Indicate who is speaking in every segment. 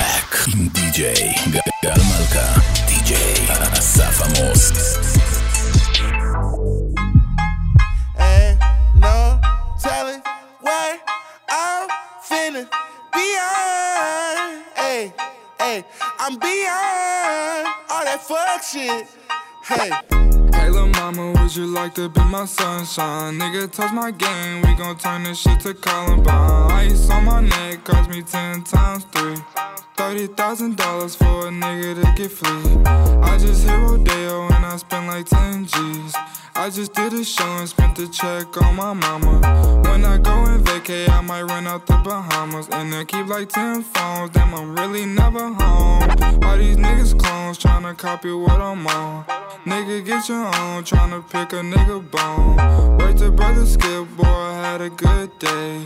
Speaker 1: Black עם די.ג'יי גל מלכה, די.ג'יי אסף עמוס.
Speaker 2: Ain't no telling what I'm finna beyond. Hey, hey, I'm beyond all that fuck shit. Hey.
Speaker 3: Hey lil' mama, would you like to be my sunshine? Nigga, touch my game, we gon' turn this shit to Columbine. Ice on my neck cost me ten times three. Thirty thousand dollars for a nigga to get free. I just hit Rodeo and I spent like ten G's. I just did a show and spent the check on my mama. When I go and vacay, I might run out the Bahamas and then keep like ten phones. Damn, I'm really never home. All these niggas clones tryna copy what I'm on. Nigga, get your own, tryna pick a nigga bone. Wait to brother Skip, boy, I had a good day.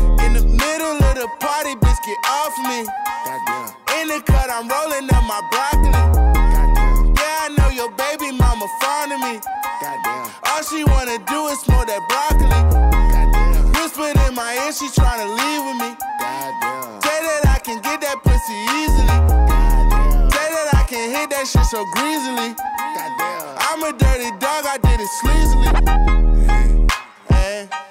Speaker 2: In the middle of the party, bitch, get off me. Goddamn. In the cut, I'm rolling up my broccoli. Goddamn. Yeah, I know your baby mama fond of me. Goddamn. All she wanna do is smoke that broccoli. Goddamn. Whispered in my ear, she tryna leave with me. Goddamn. Say that I can get that pussy easily. Goddamn. Say that I can hit that shit so greasily. Goddamn. I'm a dirty dog, I did it sleazily. Ain't no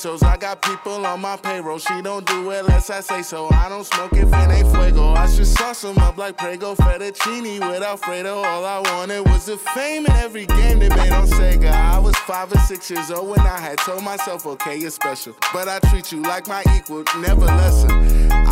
Speaker 2: pesos. I got people on my payroll. She don't do it unless I say so. I don't smoke if it ain't fuego. I should sauce 'em up like Prego fettuccine with Alfredo. All I wanted was the fame in every game they made on Sega. I was five or six years old when I had told myself, okay, you're special. But I treat you like my equal, never lesser.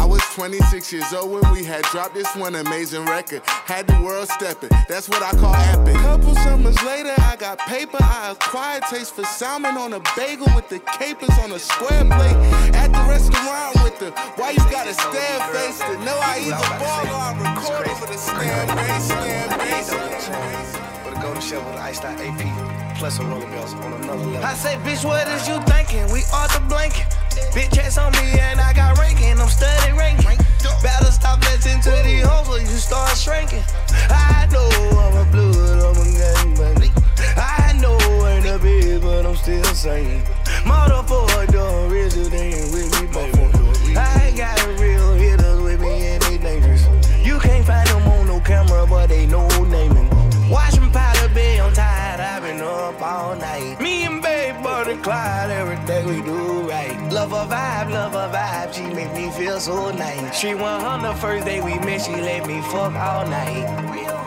Speaker 2: I was 26 years old when we had dropped this one amazing record. Had the world stepping. That's what I call epic. Couple summers later, I got paper. I acquired taste for salmon on a bagel with the capers on a square plate. At the restaurant with the why you gotta stare face to know I either ball or I record over the stand base, stand base.
Speaker 4: With a golden shell with iced out AP, plus a roller bells on another level.
Speaker 5: I say, bitch, what is you thinking? We are the blanket. Bitch, checks on me and I got ranking. I'm studying ranking. Better stop listening to these hoes or you start shrinking. I know I'm a blood, I'm a gangbang. But I'm still saying. Motherfucker, don't really they ain't with me. I got real hitters with me and they dangerous. You can't find them on no camera, but they know naming. Watch me powder I'm tired, I've been up all night. Me and Babe Butter Clyde, everything we do right. Love her vibe, love her vibe, she make me feel so nice. She went on the first day we met, she let me fuck all night.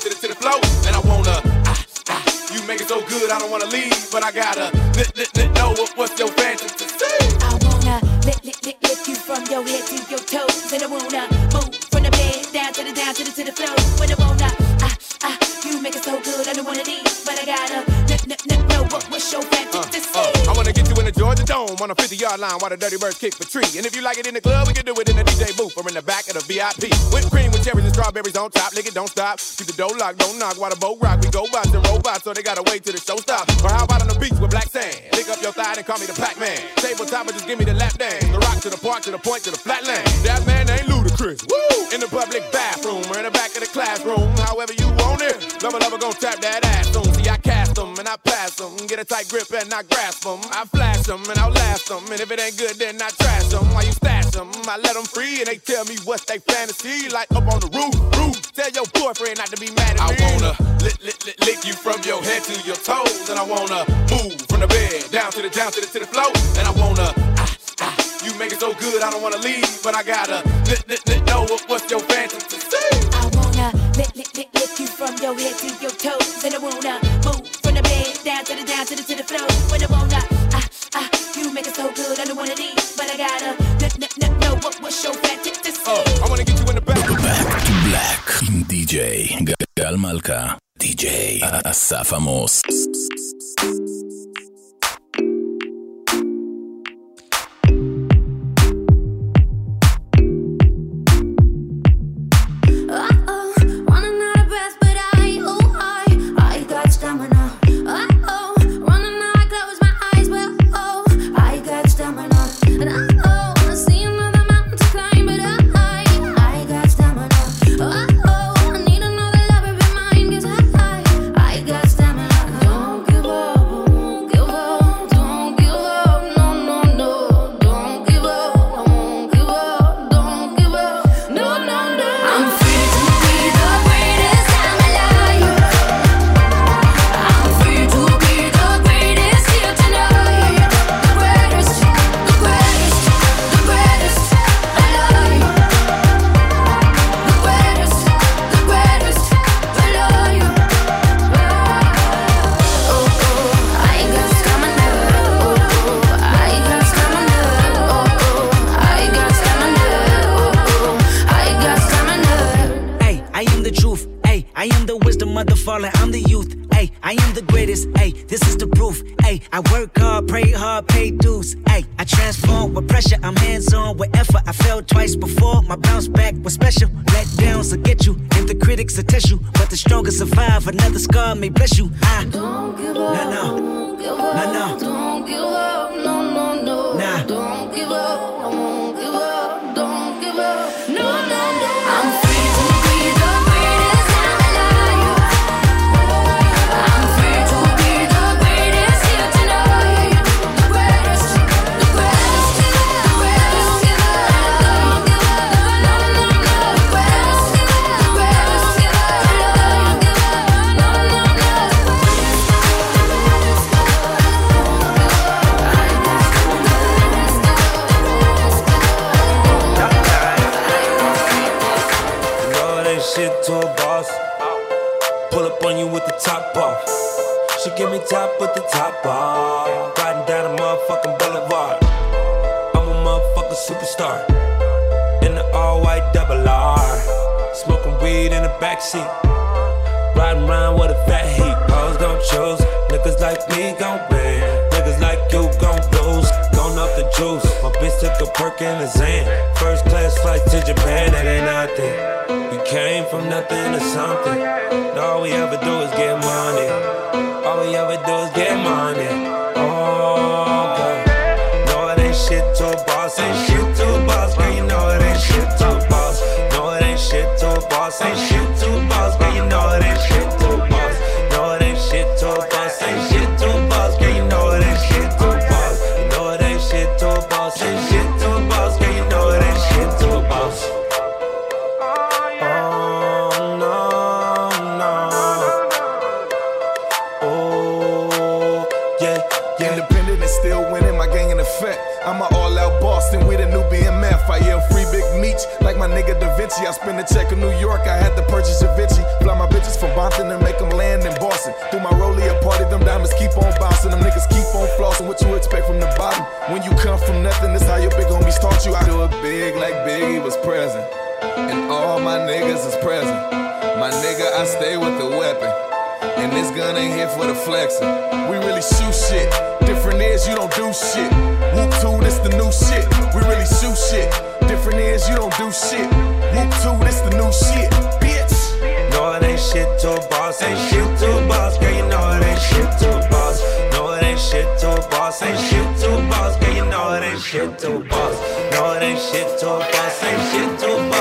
Speaker 5: To the to the
Speaker 6: floor, and I wanna ah, ah, you
Speaker 7: make it so good I don't wanna leave, but I gotta let, let, let know what, what's your fantasy. On a 50 yard line while the Dirty Birds kick the tree. And if you like it in the club, we can do it in the DJ booth or in the back of the VIP. Whipped cream with cherries and strawberries on top. It, don't stop. Keep the door locked, don't knock while the boat rock. We go bots and robots, so they gotta wait till the show stops. Or how about on the beach with black sand? Pick up your thigh and call me the Pac Man. Tabletop and just give me the lap dance. The rock to the park to the point to the flatland. That man ain't ludicrous. Woo! In the public bathroom or in the back of the classroom. However you want it. Lover, lover, gon' tap that them. Get a tight grip and I grasp them. I flash them and I'll last them. And if it ain't good, then I trash them. While you stash them, I let them free and they tell me what's they fantasy. Like up on the roof, roof. Tell your boyfriend not to be mad at me. I wanna lick, lick, lick, lick you from your head to your toes. And I wanna move from the bed down to the, down to the, to the floor. And I wanna, ah, ah, you make it so good I don't wanna leave. But I gotta lick, lick, lick, know what, what's your fantasy.
Speaker 6: I wanna lick, lick, lick, lick you from your head to your toes, and I wanna move from the bed down to the down to the to the floor. When I wanna, ah ah, you make it so good I don't wanna leave, but I gotta let, let, let know what what's your fantasy.
Speaker 7: Uh, I wanna get you in the back.
Speaker 8: Back to Black עם די.ג'יי גל מלכה, די.ג'יי אסף עמוס.
Speaker 9: may bless you.
Speaker 10: Backseat. Riding around with a fat heat. Gon' choose. Niggas like me gon' win. Niggas like you gon' lose. Gone up the juice. My bitch took a perk in the Zan. First class flight to Japan, that ain't nothing. We came from nothing to something. And all we ever do is get money. All we ever do is get money. Ain't shit
Speaker 11: I a check in New York, I had to purchase a Vinci. Fly my bitches from Bompton and make them land in Boston. Through my rollie a party, them diamonds keep on bouncing. Them niggas keep on flossing. What you expect from the bottom? When you come from nothing, this how your big homies taught you. I do it big like Biggie was present. And all my niggas is present. My nigga, I stay with the weapon. And this gun ain't here for the flexing. We really shoot shit. Different is you don't do shit. Whoop two, this the new shit. We really shoot shit. Different is you don't do shit.
Speaker 10: To boss, ain't shit to boss, girl. You know it ain't shit to boss. No, it ain't shit to boss, ain't shit to boss, girl. You know it ain't shit to boss. No, it ain't shit to boss, ain't shit to boss,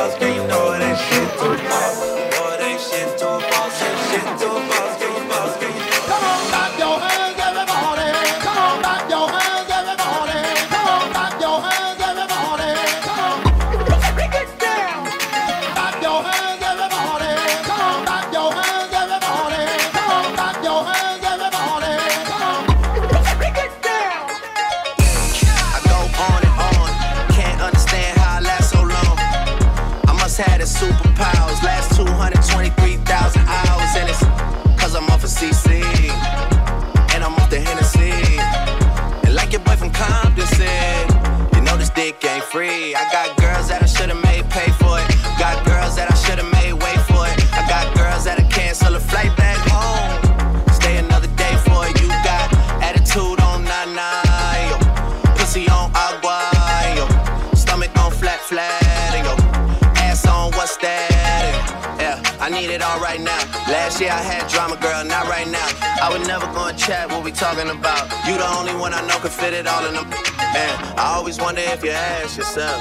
Speaker 12: I had drama, girl, not right now. I would never go and chat what we talking about. You the only one I know could fit it all in them. And I always wonder if you ask yourself,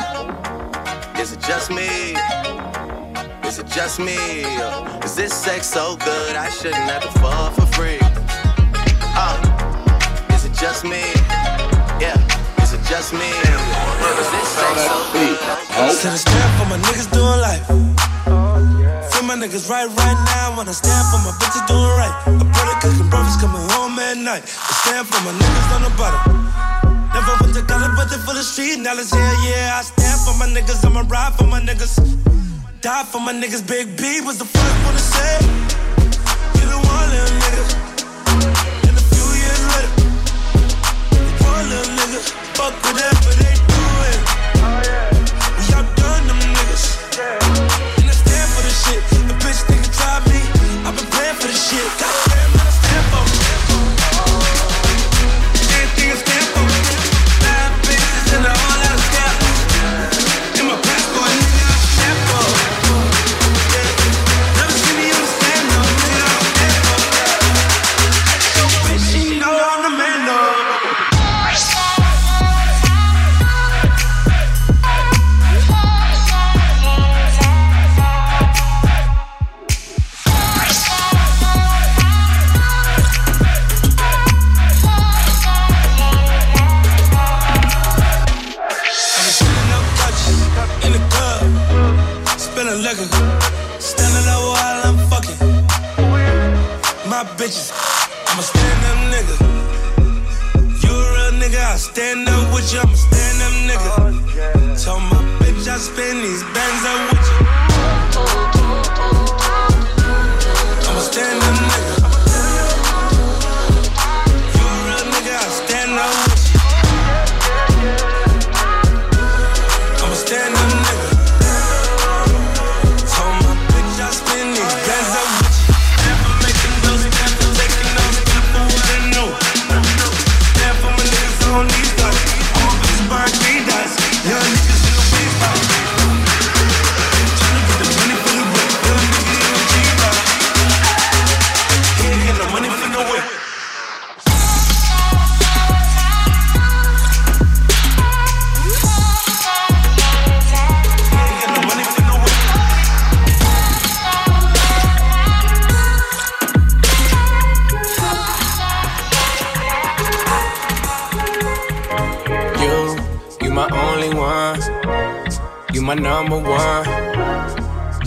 Speaker 12: is it just me? Is it just me? Is this sex so good I shouldn't have to fall for free? Uh, is it just me? Yeah, is it just me? Is this sex so good?
Speaker 13: I Said it's time for my niggas doing life. My niggas right right now. When I stand for my bitches doing right. I put a brother cooking breakfast coming home at night. I stand for my niggas on the bottom. Never went to college, but they for the street knowledge. Yeah, yeah. I stand for my niggas. I'ma ride for my niggas. Die for my niggas. Big B was the first one to say.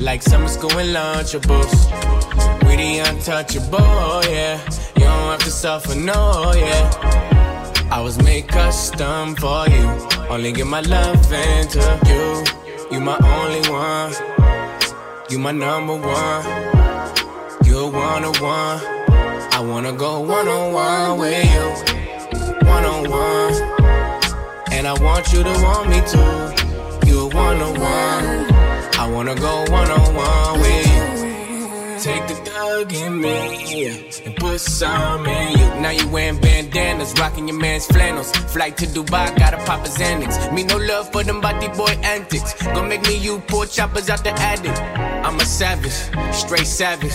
Speaker 14: Like summer school and lunchables. We the untouchable, oh yeah. You don't have to suffer, no, yeah. I was made custom for you. Only give my love into you. You my only one. You my number one. You're one on one. I wanna go one on one with you. One on one. And I want you to want me too. You're one on one. I wanna go one on one with you. Take the thug in me and put some in you. Now you wearing bandanas, rocking your man's flannels. Flight to Dubai, gotta pop a Xanax. Me no love for them body boy antics. Gonna make me you poor choppers out the attic. I'm a savage, straight savage.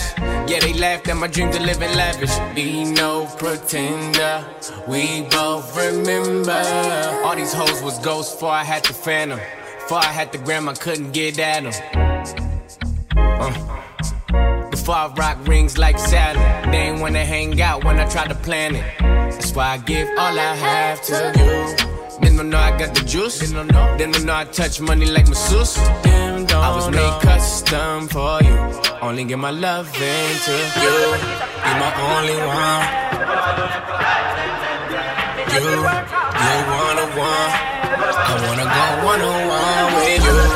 Speaker 14: Yeah, they laughed at my dream to live in lavish. Be no pretender, we both remember. All these hoes was ghosts before I had the phantom. Before I had the gram, I couldn't get at them. Uh. Before I rock rings like Saturn, they ain't wanna hang out when I try to plan it. That's why I give all I have to you. Then don't know I got the juice. Then don't know. Then don't know I touch money like masseuse. Them don't I was made custom for you. Only give my love into you. You're my only one. You, you one on one. I wanna go one on one with you.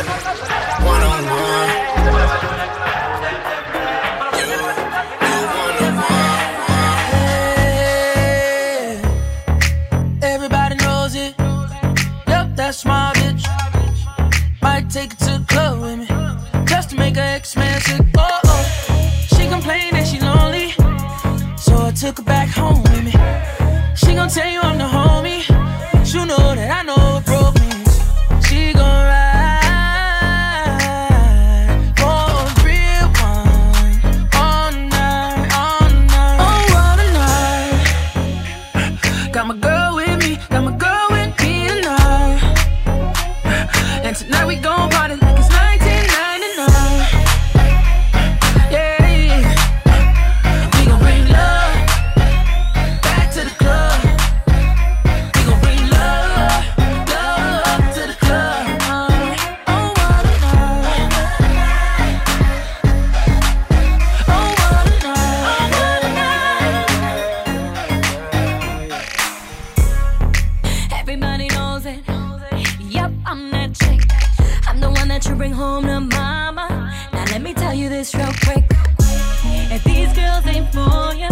Speaker 5: That you bring
Speaker 8: home to mama. Now let me tell you this real quick. If these girls ain't for you,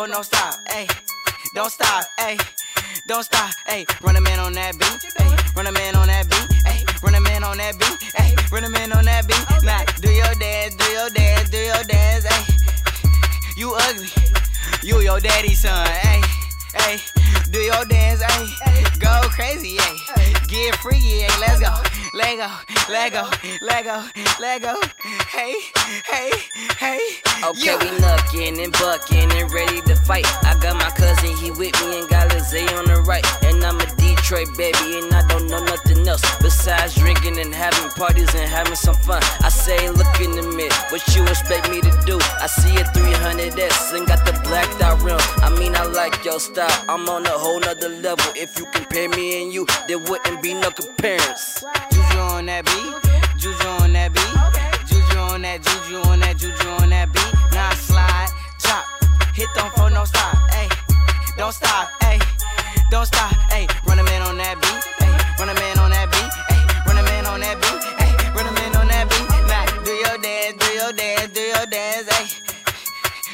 Speaker 8: Oh,
Speaker 11: hit don't
Speaker 15: stop. Hey, don't stop. Hey, don't stop. Hey, run a man on that beat. Hey, run a man on that beat. Hey, run a man on that beat. Hey, run a man on that beat. Now do your dance, do your dance, do your dance. Hey, you ugly. You your daddy's son. Hey, hey, do your dance. Hey, go crazy. Hey, get freaky. Hey, let's go. Let go, let go, Lego. Hey, hey, hey.
Speaker 16: Okay,
Speaker 15: yeah.
Speaker 16: we knuckin' and buckin' and ready to fight. I got my cousin, he with me and got Lizzie on the right. And I'm a Detroit baby, and I don't know nothing else besides drinking and having parties and having some fun. I say, look in the mirror, what you expect me to do? I see a 300S and got the blacked out rim. I mean, I like your style, I'm on a whole nother level. If you compare me and you, there wouldn't be no comparison.
Speaker 15: Juju on that beat, juju on that beat, juju on that, juju on that, juju on that beat. Now slide, chop, hit them for no stop, hey, don't stop, hey, don't stop, hey. Run a man on that beat, hey, run a man on that beat, hey, run a man on that beat, hey, run a man on that beat. Now do your dance, do your dance, do your dance, hey.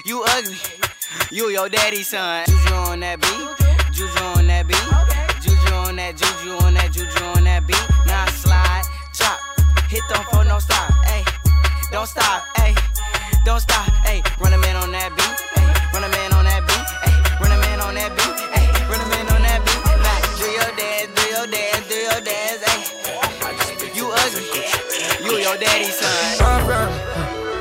Speaker 15: You ugly, you your daddy's son. Juju on that beat, juju on that beat, juju on that, juju on that, juju on that beat. Now slide, chop, hit them for no stop, hey. Don't stop, hey. Don't stop, hey. Run a man on that beat, hey. Run a man on that beat, hey. Run a man on that beat, hey. Run a man on that beat. Now do your dance, do your dance, do your dance, hey. You ugly, you your daddy's son.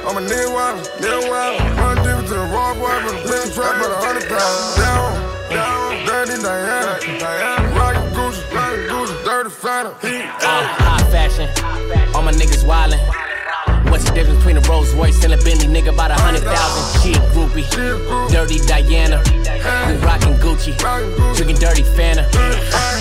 Speaker 17: I'm a nigga wild, nigga wild. Run deep to the raw boy, but a big trap at a hundred pounds. Down, down, dirty Diana, Diana. Dirty
Speaker 14: Uh, high fashion, all my niggas wildin'. What's the difference between a Rolls Royce and a Bentley? Nigga, about a hundred thousand. She a groupie. Dirty Diana. We rockin' Gucci. Drinking dirty Fanta.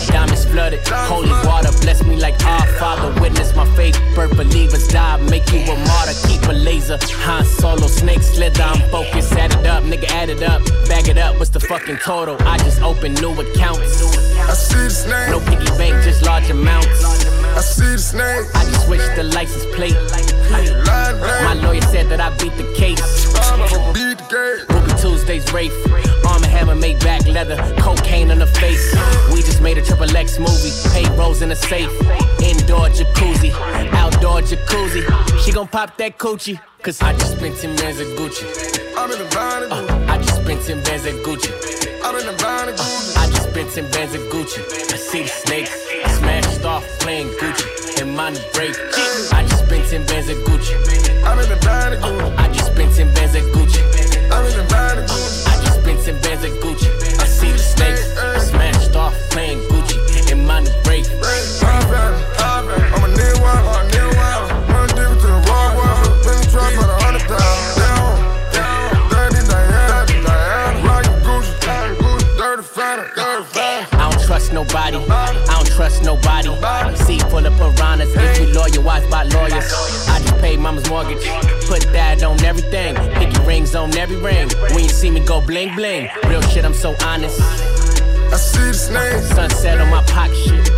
Speaker 14: Diamonds flooded. Holy water. Bless me like our Father. Witness my faith. Birth believers die. Make you a martyr. Keep a laser. Han Solo. Snake slither. I'm focused. Add it up. Nigga, add it up. Bag it up. What's the fucking total? I just opened new accounts.
Speaker 17: I see the snake.
Speaker 14: No piggy bank, just large amounts.
Speaker 17: I see the snake.
Speaker 14: I just switched the license plate. My lawyer said that I beat the case. Ruby Tuesdays, Rafe. Arm and hammer, made back leather. Cocaine on the face. We just made a triple X movie. Paid rolls in a safe. Indoor jacuzzi. Outdoor jacuzzi. She gon' pop that coochie. Cause I just spent 10 bands at Gucci.
Speaker 17: I'm in the.
Speaker 14: Uh, I just spent 10 bands at Gucci.
Speaker 17: I'm in the.
Speaker 14: Uh, I just spent 10 bands at Gucci. I see the snakes. Smashed off playing Gucci. And money break. I just spent 10 bands at Gucci.
Speaker 17: I'm in the body.
Speaker 14: Uh, I just spent 10 bands at Gucci.
Speaker 17: I'm in the body.
Speaker 14: I just spent 10 bands at Gucci. I see the snakes. Smashed off playing Gucci. And money break.
Speaker 17: I'm a I'm a a Gucci, Gucci.
Speaker 14: I don't trust nobody. I don't trust nobody. Seat Piranhas. If you lawyer, watch by lawyers. I just paid mama's mortgage. Put that on everything. Picky rings on every ring. When you see me go bling bling. Real shit, I'm so honest.
Speaker 17: I see the snake.
Speaker 14: Sunset on my pocket shit.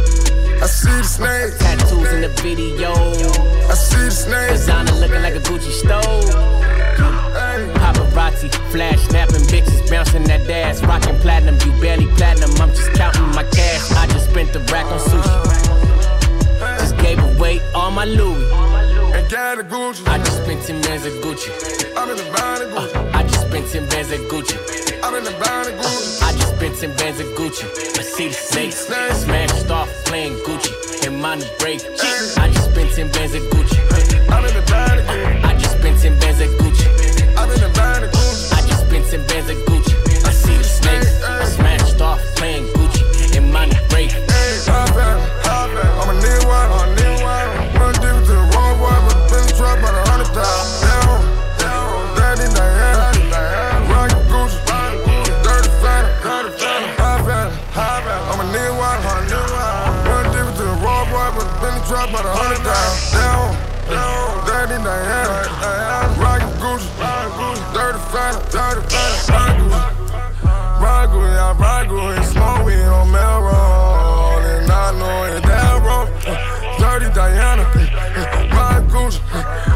Speaker 17: I see the snake.
Speaker 14: Tattoos in the video.
Speaker 17: I see the snake.
Speaker 14: Designer looking like a Gucci stove. Paparazzi, flash snapping bitches, bouncing that ass, rocking platinum. You barely platinum, I'm just counting my cash. I just spent the rack on sushi. Gave away all my Louis.
Speaker 17: And got a Gucci.
Speaker 14: I just spent 10 bands at Gucci.
Speaker 17: I'm in the band of Gucci.
Speaker 14: Uh, I just spent 10 bands at Gucci.
Speaker 17: I'm in the band of Gucci.
Speaker 14: Uh, I just spent 10 bands at Gucci. Mercedes snakes. Smashed off playing Gucci. And money break. I just spent 10 bands at Gucci.
Speaker 17: I'm in the band of Gucci.
Speaker 14: I just spent 10 bands at Gucci.
Speaker 17: I'm in the band of Gucci.
Speaker 14: I just spent 10 bands at Gucci. I see the snakes. Smashed off playing Gucci. And money break.
Speaker 17: Hey, Dirty, I Smoke weed on Melrose. And I know it. Uh, Dirty Diana.
Speaker 18: Uh, uh, My Gucci.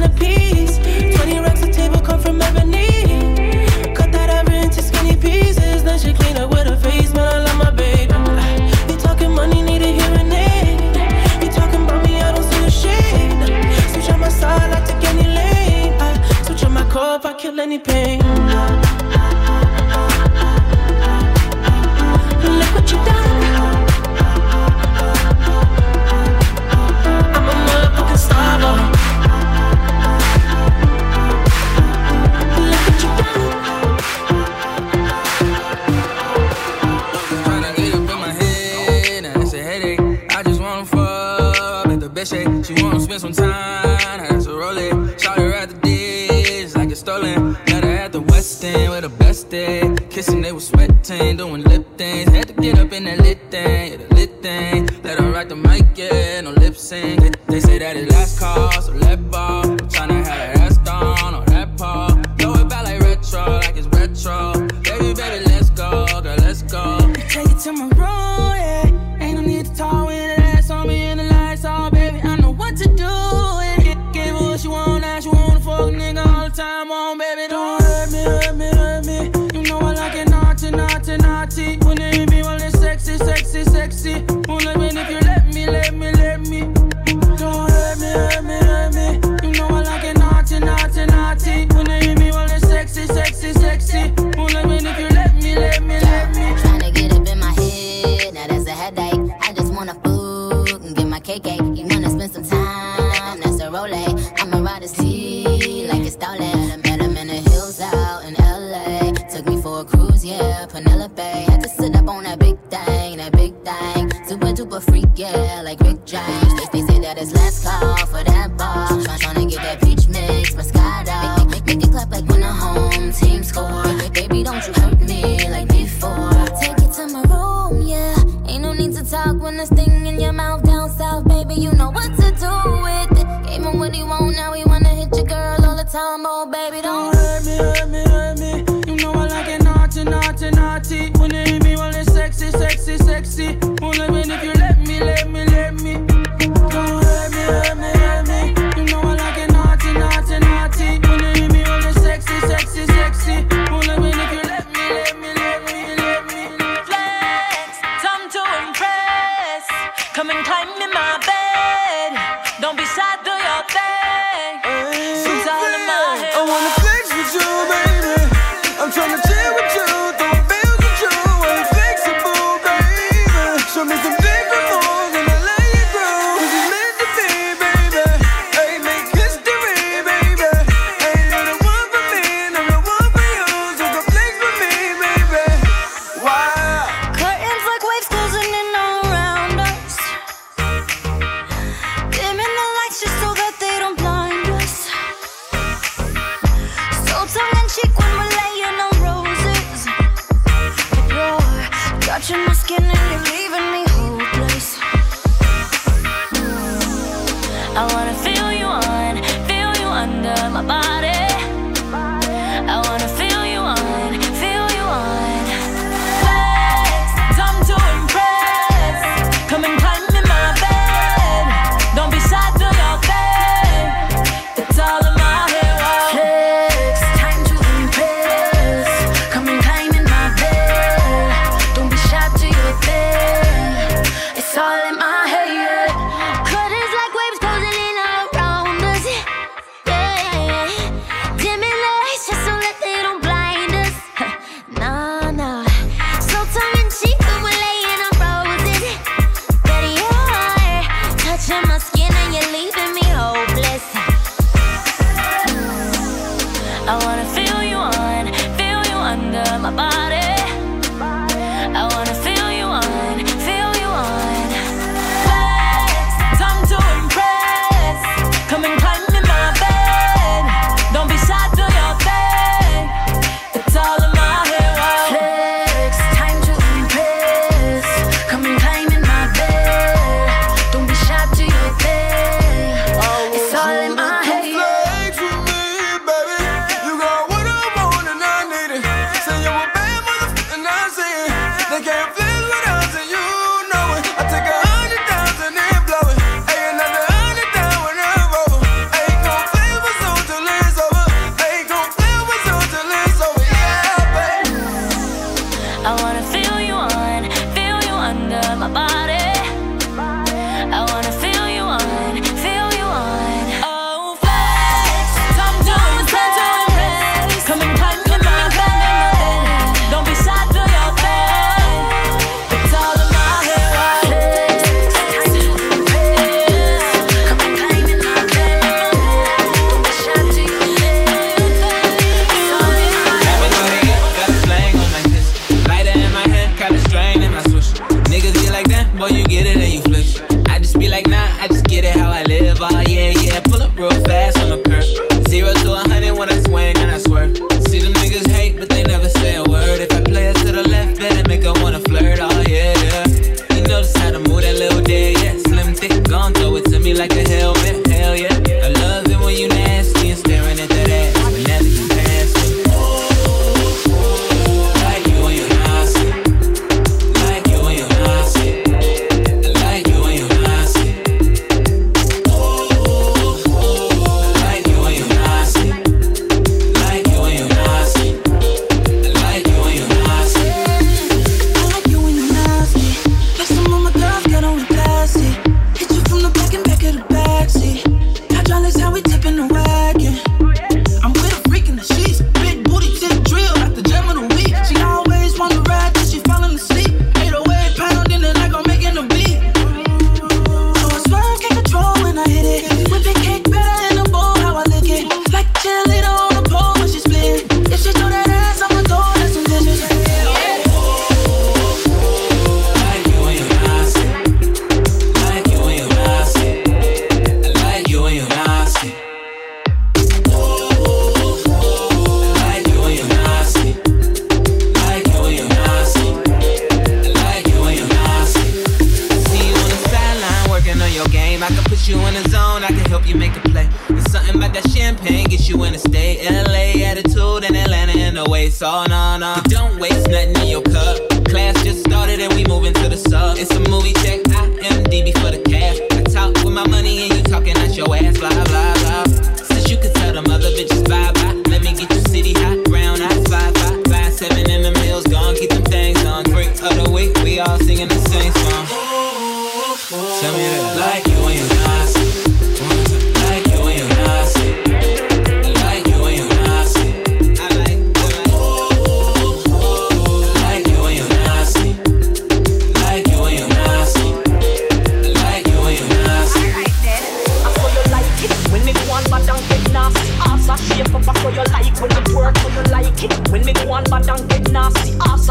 Speaker 18: the
Speaker 19: peace. Call
Speaker 8: for that you
Speaker 5: make
Speaker 20: a play. It's something about that champagne, gets you in a state. LA attitude and Atlanta in the way. So, no, no. Don't waste nothing in your cup. Class just started and we moving to the sub. It's a movie check, I am IMDb for the cash. I talk with my money and you talking out your ass, blah, blah,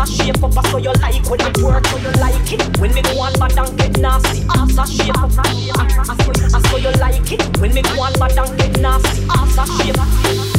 Speaker 21: shape up, saw you like when it work, so you like it. When me go on bad and get nasty. Ass a shape up, I saw you like it. When me go on bad and get nasty. Ass a shape.
Speaker 20: Man,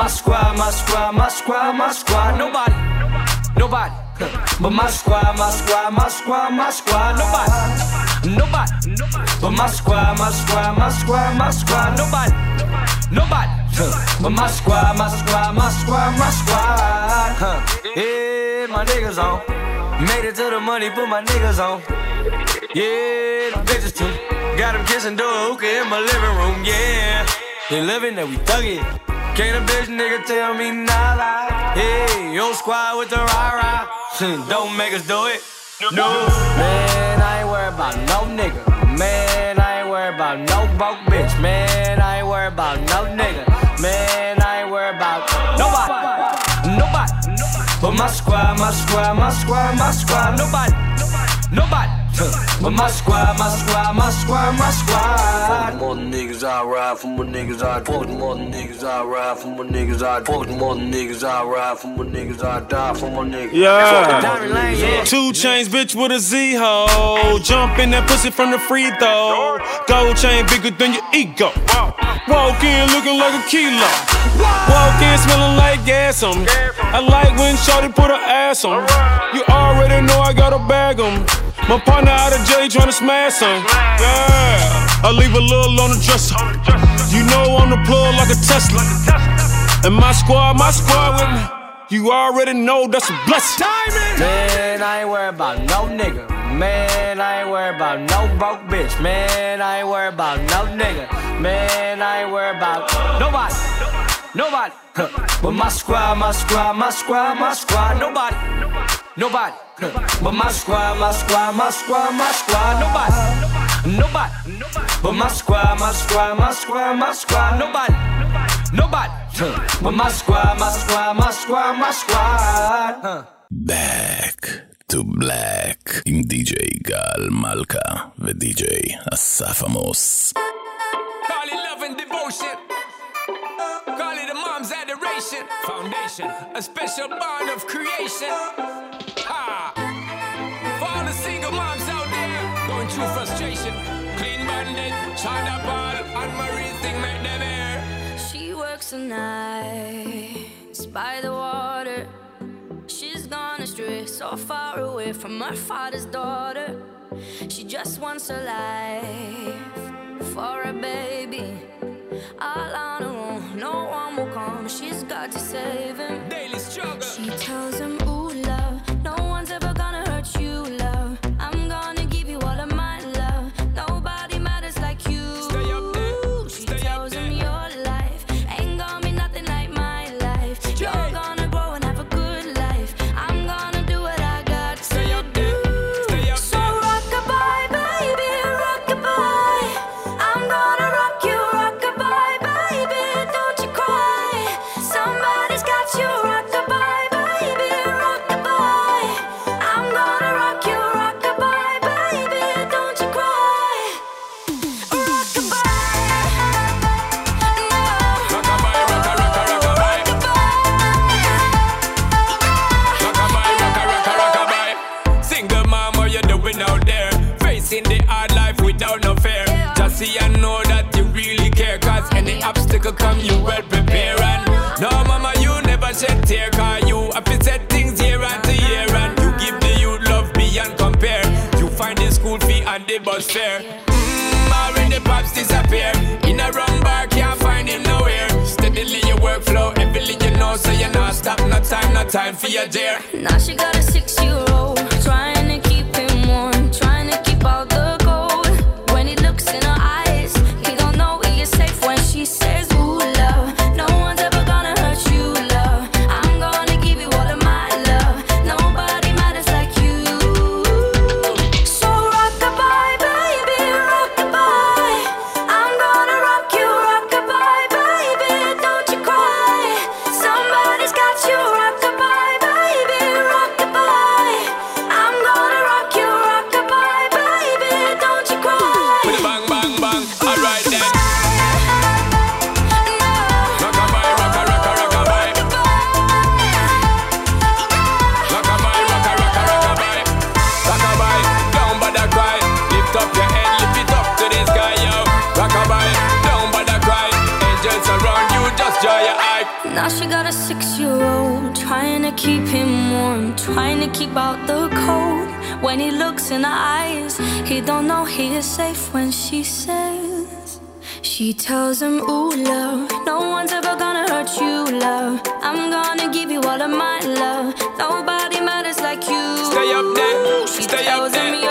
Speaker 20: my squad, my squad, my squad, my squad. Nobody. Nobody. But my squad, my squad, my squad, my squad. Nobody. Nobody. But my squad, my squad, my squad, my squad. Nobody. Nobody. But my squad, my squad, my squad, my squad. Yeah, my niggas on. Made it to the money, put my niggas on. Yeah, the bitches too. Got them kissing door hookah in my living room, yeah. They living that we thuggin'. Can't a bitch nigga tell me nada. Hey, yo squad with the rah rah. Hmm, don't make us do it. No. Man, I ain't worried about no nigga. Man, I ain't worried about no broke bitch. Man, I ain't worried about no nigga. Man, I ain't worried about nobody. Nobody. nobody. But my squad, my squad, my squad, my squad. Nobody. Nobody. But my squad, my squad, my squad, my squad.
Speaker 10: Fuck more than niggas I ride for more niggas I fuck more than niggas I ride for more niggas I fuck more than niggas I ride for more niggas I die for more niggas.
Speaker 22: Yeah. Two chains, bitch with a Z ho. Jump in that pussy from the free throw. Gold chain bigger than your ego. Walk in looking like a kilo. Walk in smelling like gas on me. I like when Shorty put her ass on. You already know I got a bag on me. My partner out of jail tryna smash some. Yeah. I leave a little on the dresser. You know I'm the plug like a Tesla. And my squad, my squad with me. You already know that's a blessing.
Speaker 20: Man, I ain't worried about no nigga. Man, I ain't worried about no broke bitch. Man, I ain't worried about no nigga. Man, I ain't worried about nobody. Nobody. But my squad, my squad, my squad, my squad. Nobody. Nobody. But my squad, my squad, my squad, my squad. Nobody. Nobody. But my squad, my squad, my squad, my squad. Nobody. Nobody. But my squad, my squad, my squad, my squad. Huh.
Speaker 1: Back to Black עם די.ג'יי גל מלכה ודי.ג'יי אסף עמוס.
Speaker 23: Call it love and devotion. Call it a mom's adoration. Foundation, a special bond of creation. Through frustration. Clean bandit, China Paul, and Marie thing make them air.
Speaker 8: She works the nights by the water. She's gone astray, so far away from her father's daughter. She just wants a life for a baby. All on her own, no one will come. She's got to save him.
Speaker 23: Daily struggle.
Speaker 8: She tells him,
Speaker 23: Cause any obstacle come, you well prepare and No mama, you never shed tear Cause you have to set things year to year And you give the youth love beyond compare. You find the school fee and the bus fare. Mmm, the pops disappear. In a wrong bar, can't find him nowhere. Steadily your workflow, everything you know So you're not stop, no time, no time for your dear.
Speaker 24: Now she got a six-year-old. safe when she says She tells him, ooh, love No one's ever gonna hurt you, love. I'm gonna give you all of my love. Nobody matters like you.
Speaker 23: Stay up there,
Speaker 24: She
Speaker 23: Stay
Speaker 24: tells
Speaker 23: up there.
Speaker 24: him,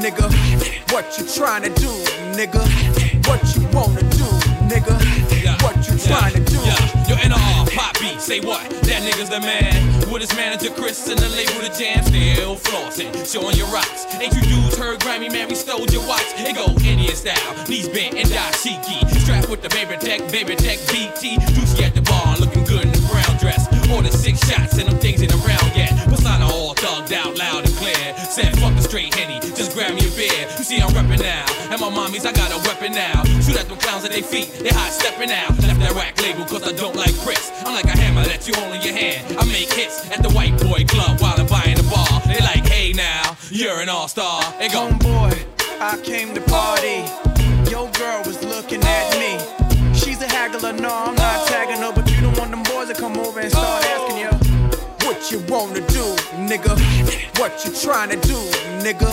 Speaker 25: nigga.
Speaker 26: What you trying to do, nigga. What you wanna do, nigga. What you trying to do.
Speaker 7: Yeah, yo, NR, pop beat, say what? That nigga's the man. With his manager Chris and the label the jam, still flossing, showing your rocks. Ain't you dudes heard Grammy, man? We stole your watch. It go Indian style, knees bent and dashiki. Strapped with the baby tech, baby tech BT. Juicy at the bar, looking good in the brown dress. More than six shots and them things ain't around yet. Persona all thugged out loud and clear. Said fuck the straight henny, a beer. You see I'm reppin' now, and my mommies I got a weapon now. Shoot at them clowns at their feet, they hot stepping out. Left that rack label cause I don't like Chris. I'm like a hammer that you hold in your hand. I make hits at the white boy club while I'm buying the bar. They like, hey now, you're an all-star. They go,
Speaker 26: Homeboy, I came to party. Your girl was looking at me. She's a haggler, no, I'm not what you wanna do, nigga. What you trying to do, nigga.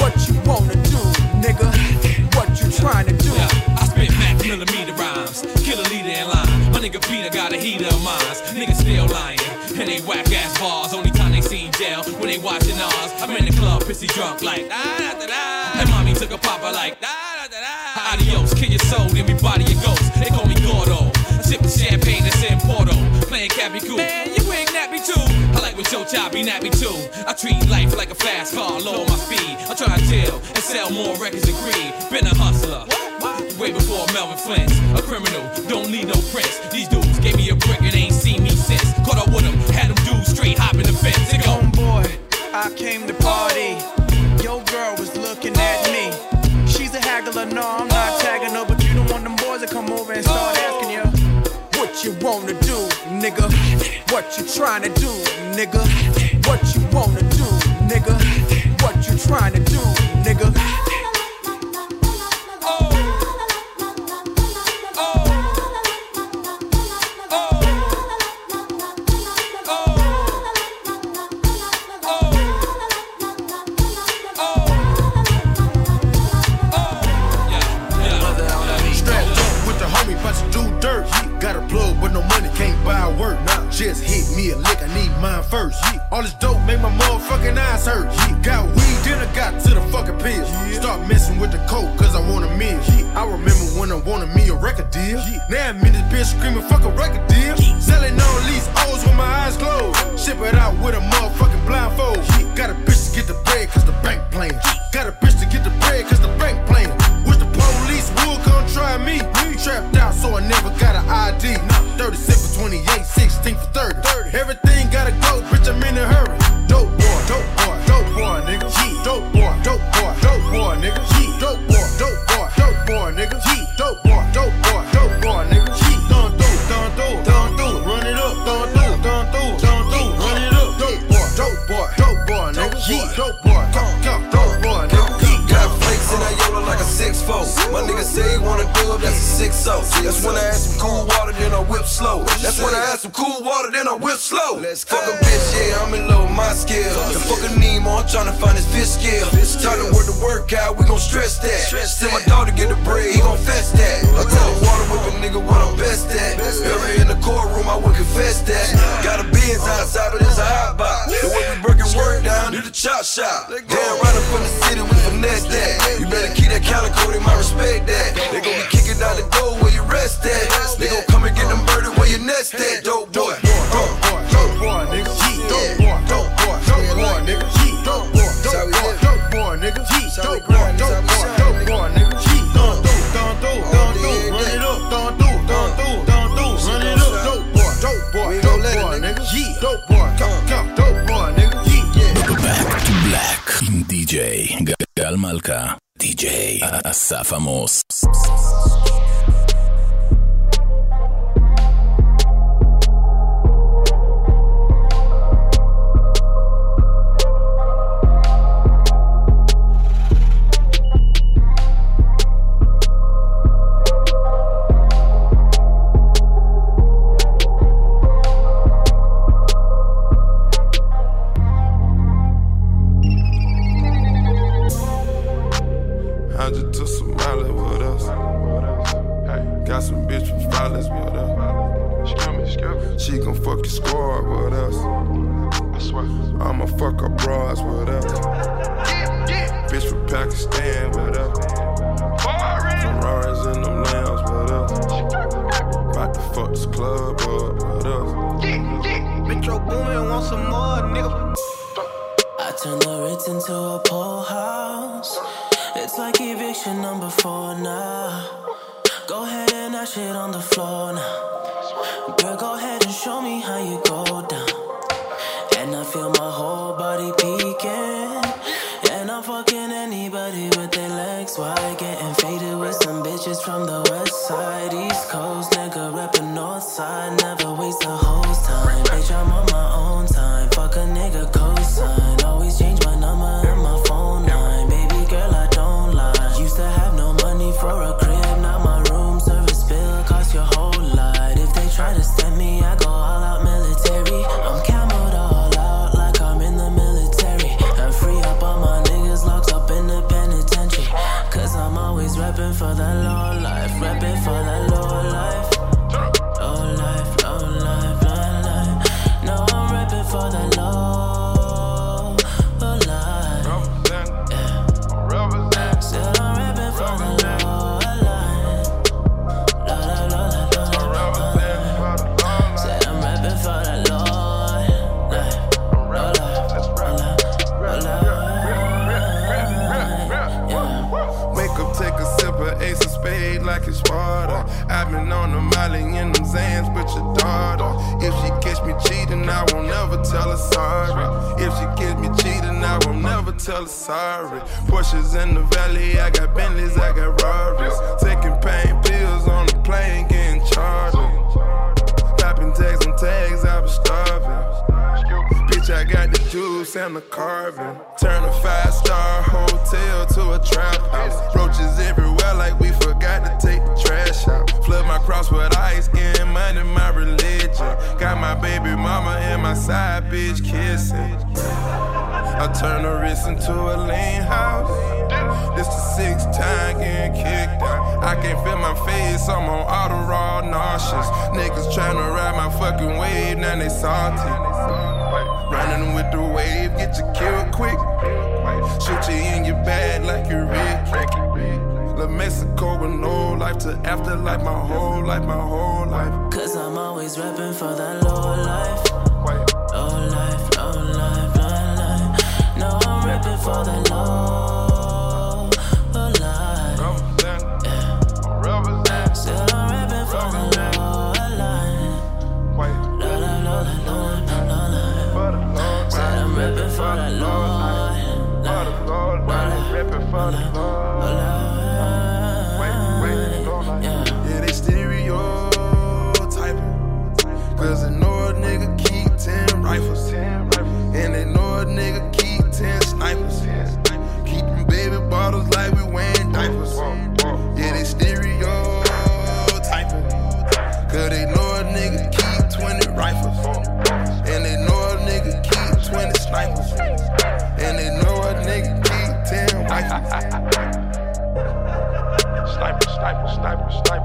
Speaker 26: What you wanna do, nigga. What you trying to do.
Speaker 7: Yeah, I spit Mac millimeter rhymes, kill a leader in line. My nigga Peter got a heater of mines. Niggas still lying, and they whack ass bars. Only time they see jail when they watching ours. I'm in the club, pissy drunk like da da da da. And mommy took a popper like da da da da. Adios, kill your soul, then we body your ghost. They call me Gordo. I sip the champagne in Porto, playing Cappy Cool. Like with your chop, be nappy too. I treat life like a fast car, lower my speed. I try to chill and sell more records than greed. Been a hustler. Way before Melvin Flint, a criminal, don't need no prince. These dudes gave me a brick and ain't seen me since. Caught up with them, had them dudes straight hopping the fence. They go,
Speaker 26: Homeboy, I came to party. Your girl was looking at me. She's a haggler, no, I'm not tagging her, but you don't want them boys to come over and start oh. asking you what you wanna do, nigga. What you trying to do, nigga. What you wanna do, nigga. What you trying to do, nigga.
Speaker 27: Workout, we gon' stress that. Send my daughter get the bread, he gon' fetch that. I tell the water whip a nigga what I'm best at. Ever in the courtroom, I would confess that. Got a Benz outside, but it's a hot box. The way we breaking work down, do the chop shop. Damn right up from the city, we finesse that. You better keep that counter code, they might respect that. They
Speaker 1: מלכה, די.ג'יי אסף עמוס.
Speaker 28: Now. Go ahead and that shit on the floor now. Girl, go ahead and show me how you go down. And I feel my whole body peeking. And I'm fucking anybody with their legs wide. Getting faded with some bitches from the west side, east coast. Nigga reppin' north side.
Speaker 17: Tell her sorry. If she catch me cheating, I won't never tell her sorry. Porsches in the valley, I got Bentleys, I got Rarries. Taking pain pills on the plane, getting charged. Popping tags on tags, I was starving. Bitch, I got the juice and the carving. Turn a five star hotel to a trap house. Roaches everywhere, like we forgot to take the trash out. Flood my cross with ice, baby mama and my side bitch kissing. I turn the wrist into a lean house. This the sixth time getting kicked out. I can't feel my face, I'm on auto raw nauseous. Niggas tryna ride my fucking wave, now they salty. Running with the wave, get you killed quick. Shoot you in your bag like you're Rick. La Mexico with no life to afterlife, my whole life, my whole life.
Speaker 28: Cause always rapping for that low life. Low life, low life, low life. No, I'm reppin' for that low, life. Yeah. Still I'm reppin' for the low life. Low life, low life, low life, low life. I'm reppin' for that low life. Low life, low life, low
Speaker 17: sniper, sniper,